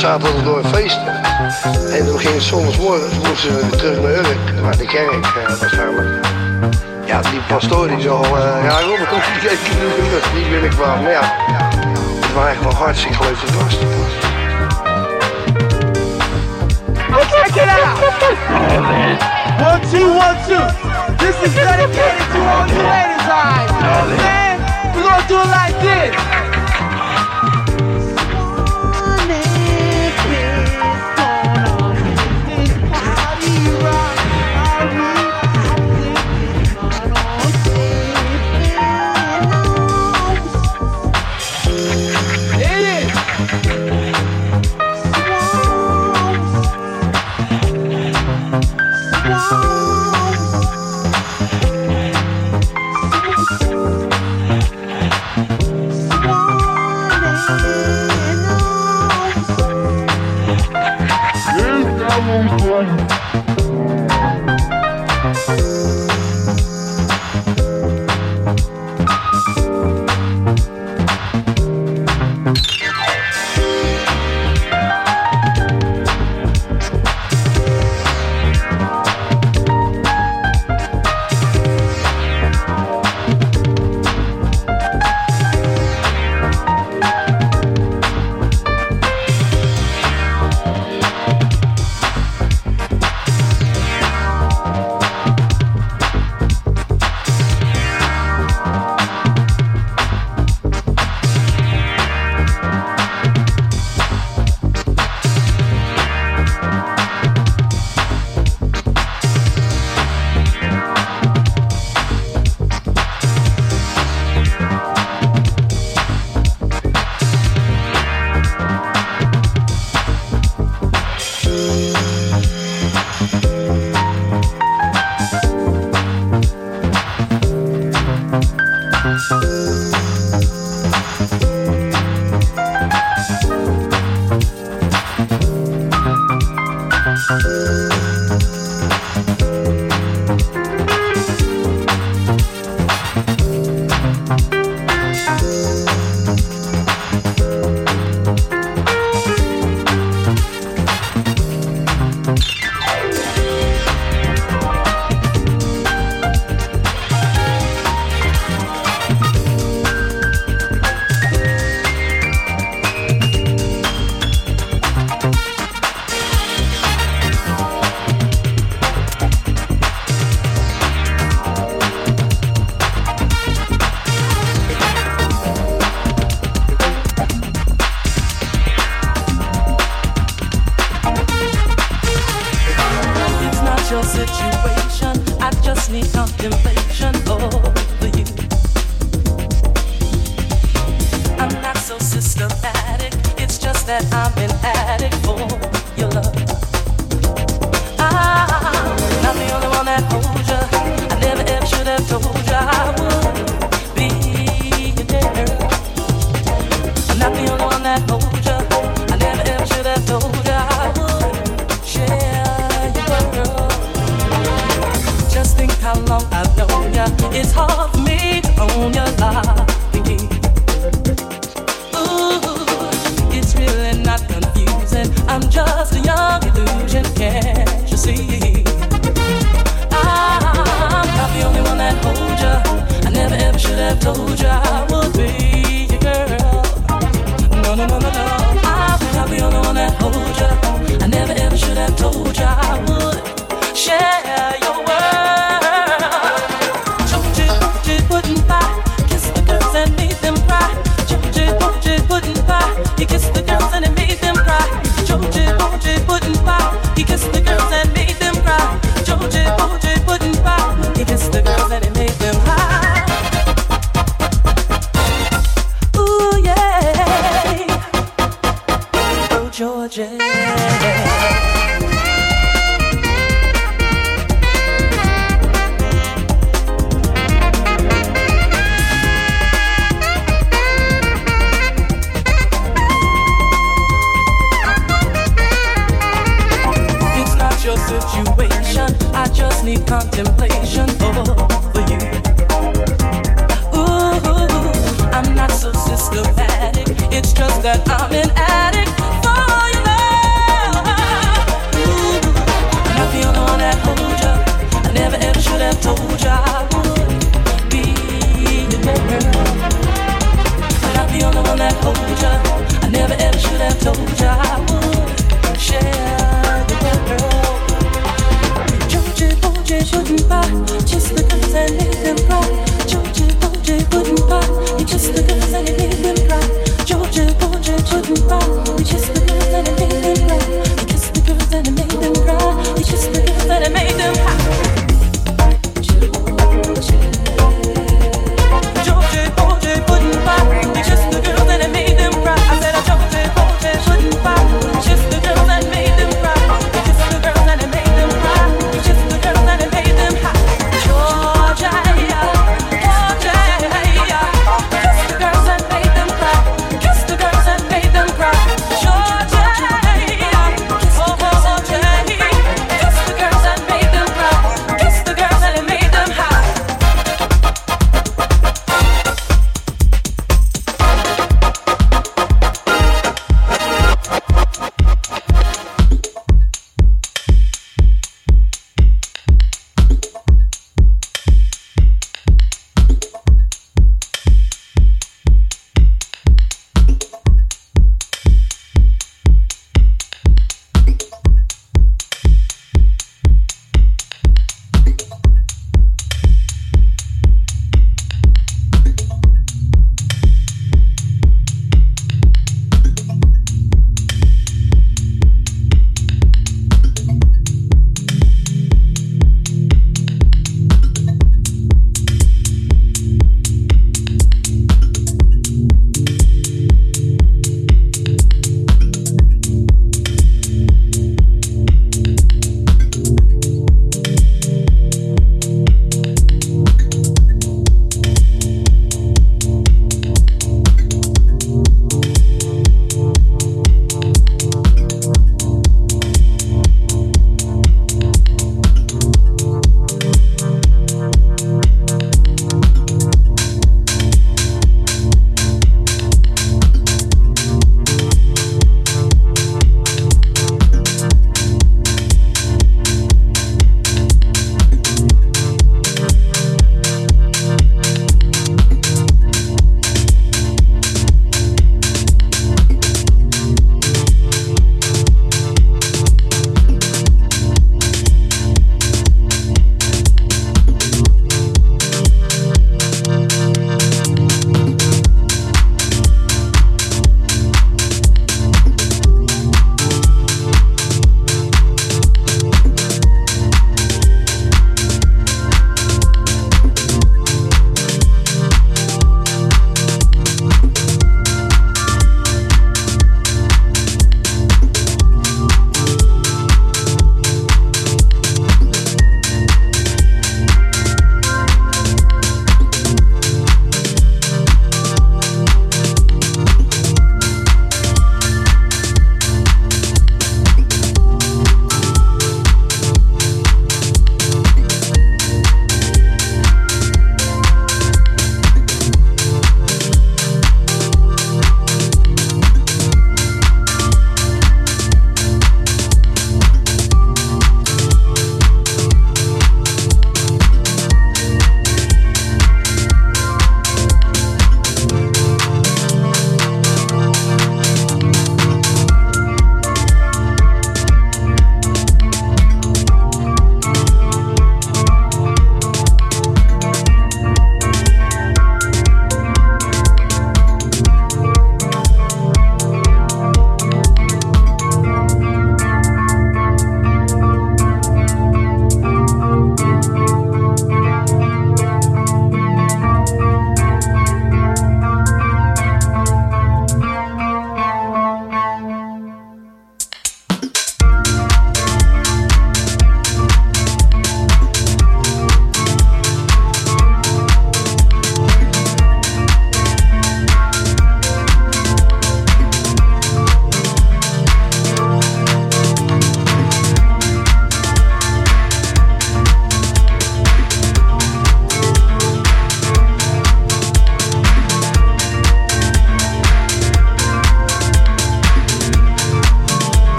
zaterdag door een feest. En toen gingen zondagsmorgens moesten we terug naar Urk, naar de kerk uh, waarschijnlijk. Ja, die pastoor die zo uh, ja, Robert, in de lucht, die wil ik wel. Maar ja, het was eigenlijk wel hartstikke leuk te vast. check it out. One, two, one, two. This is dedicated to all you ladies, I'm saying? We're gonna do it like this.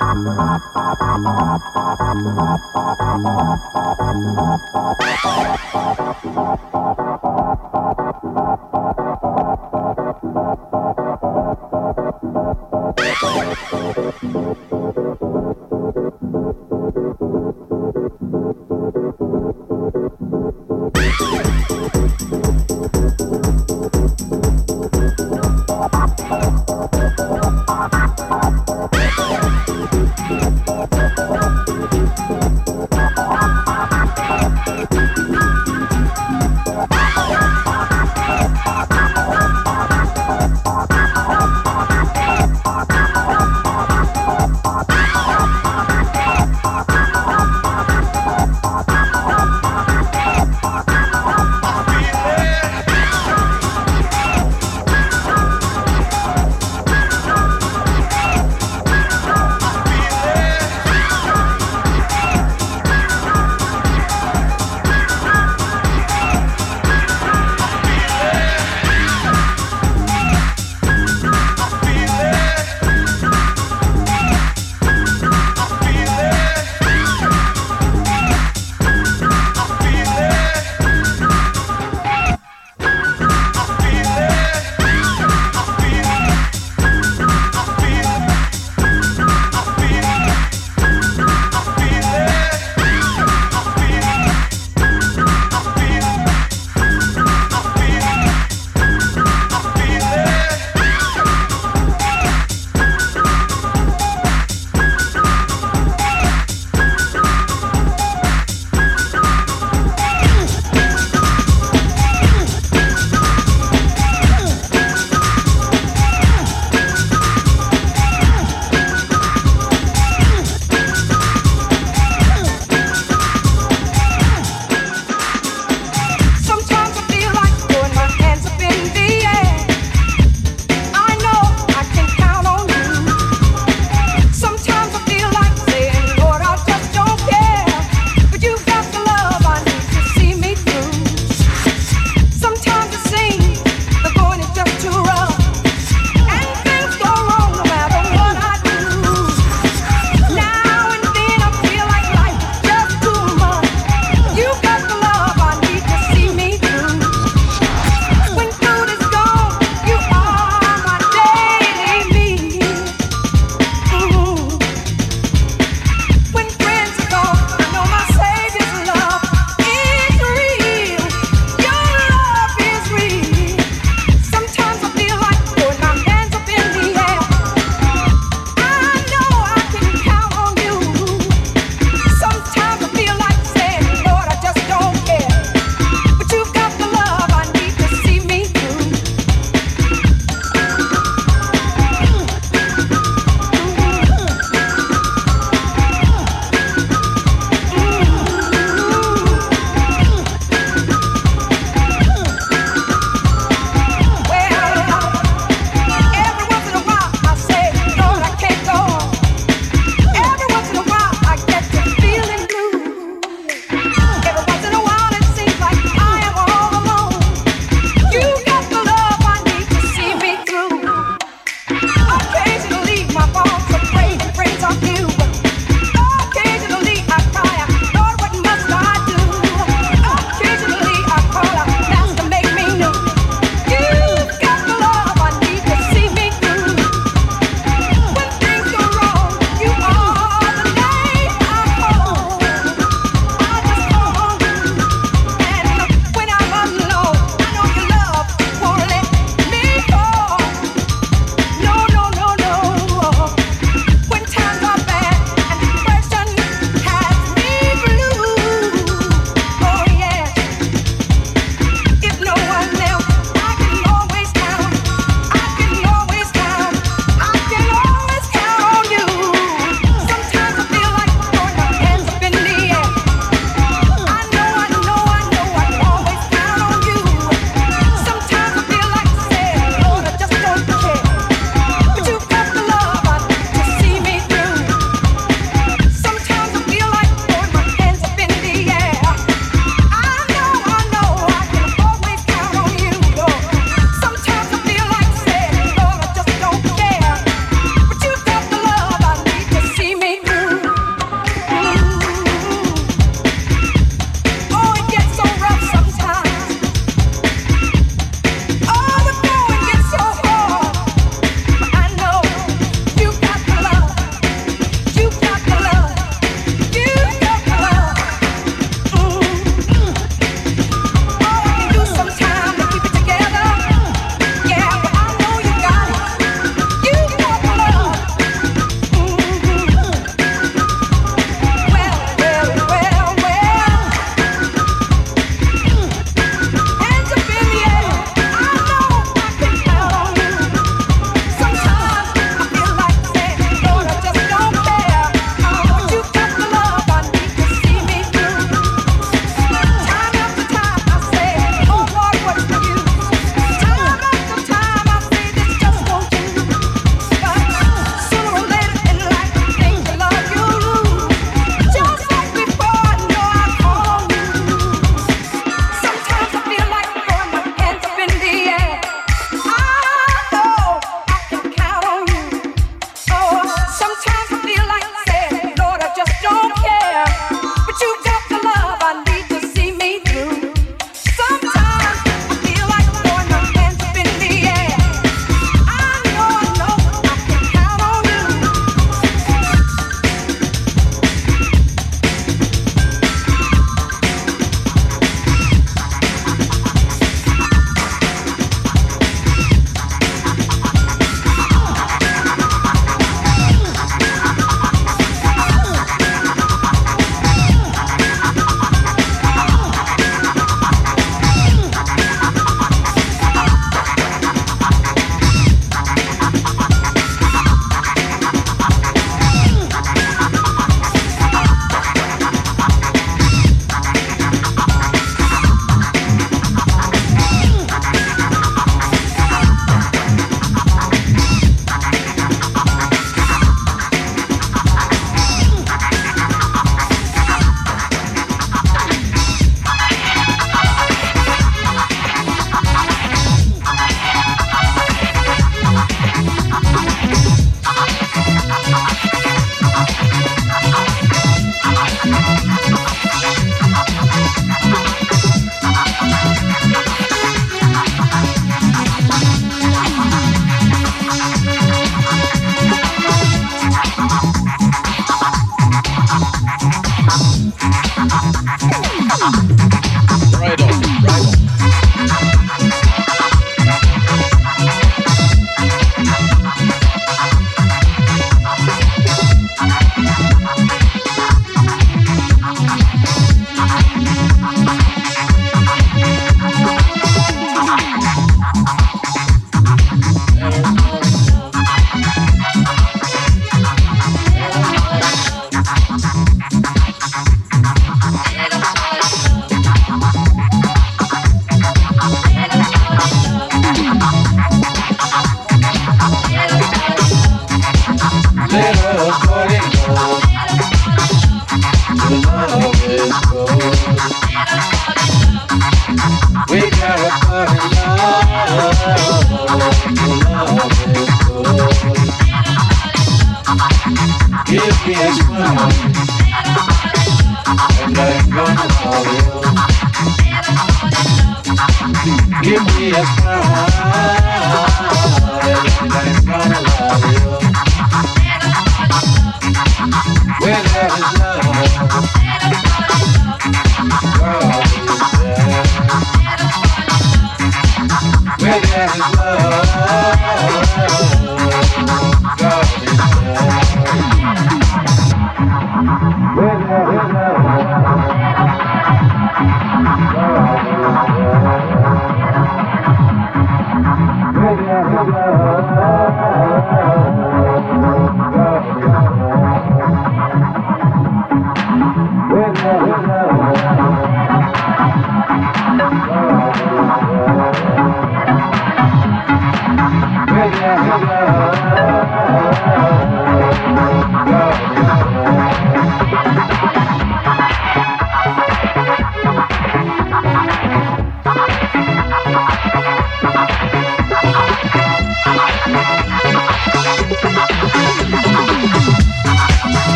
Thank you.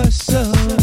ever so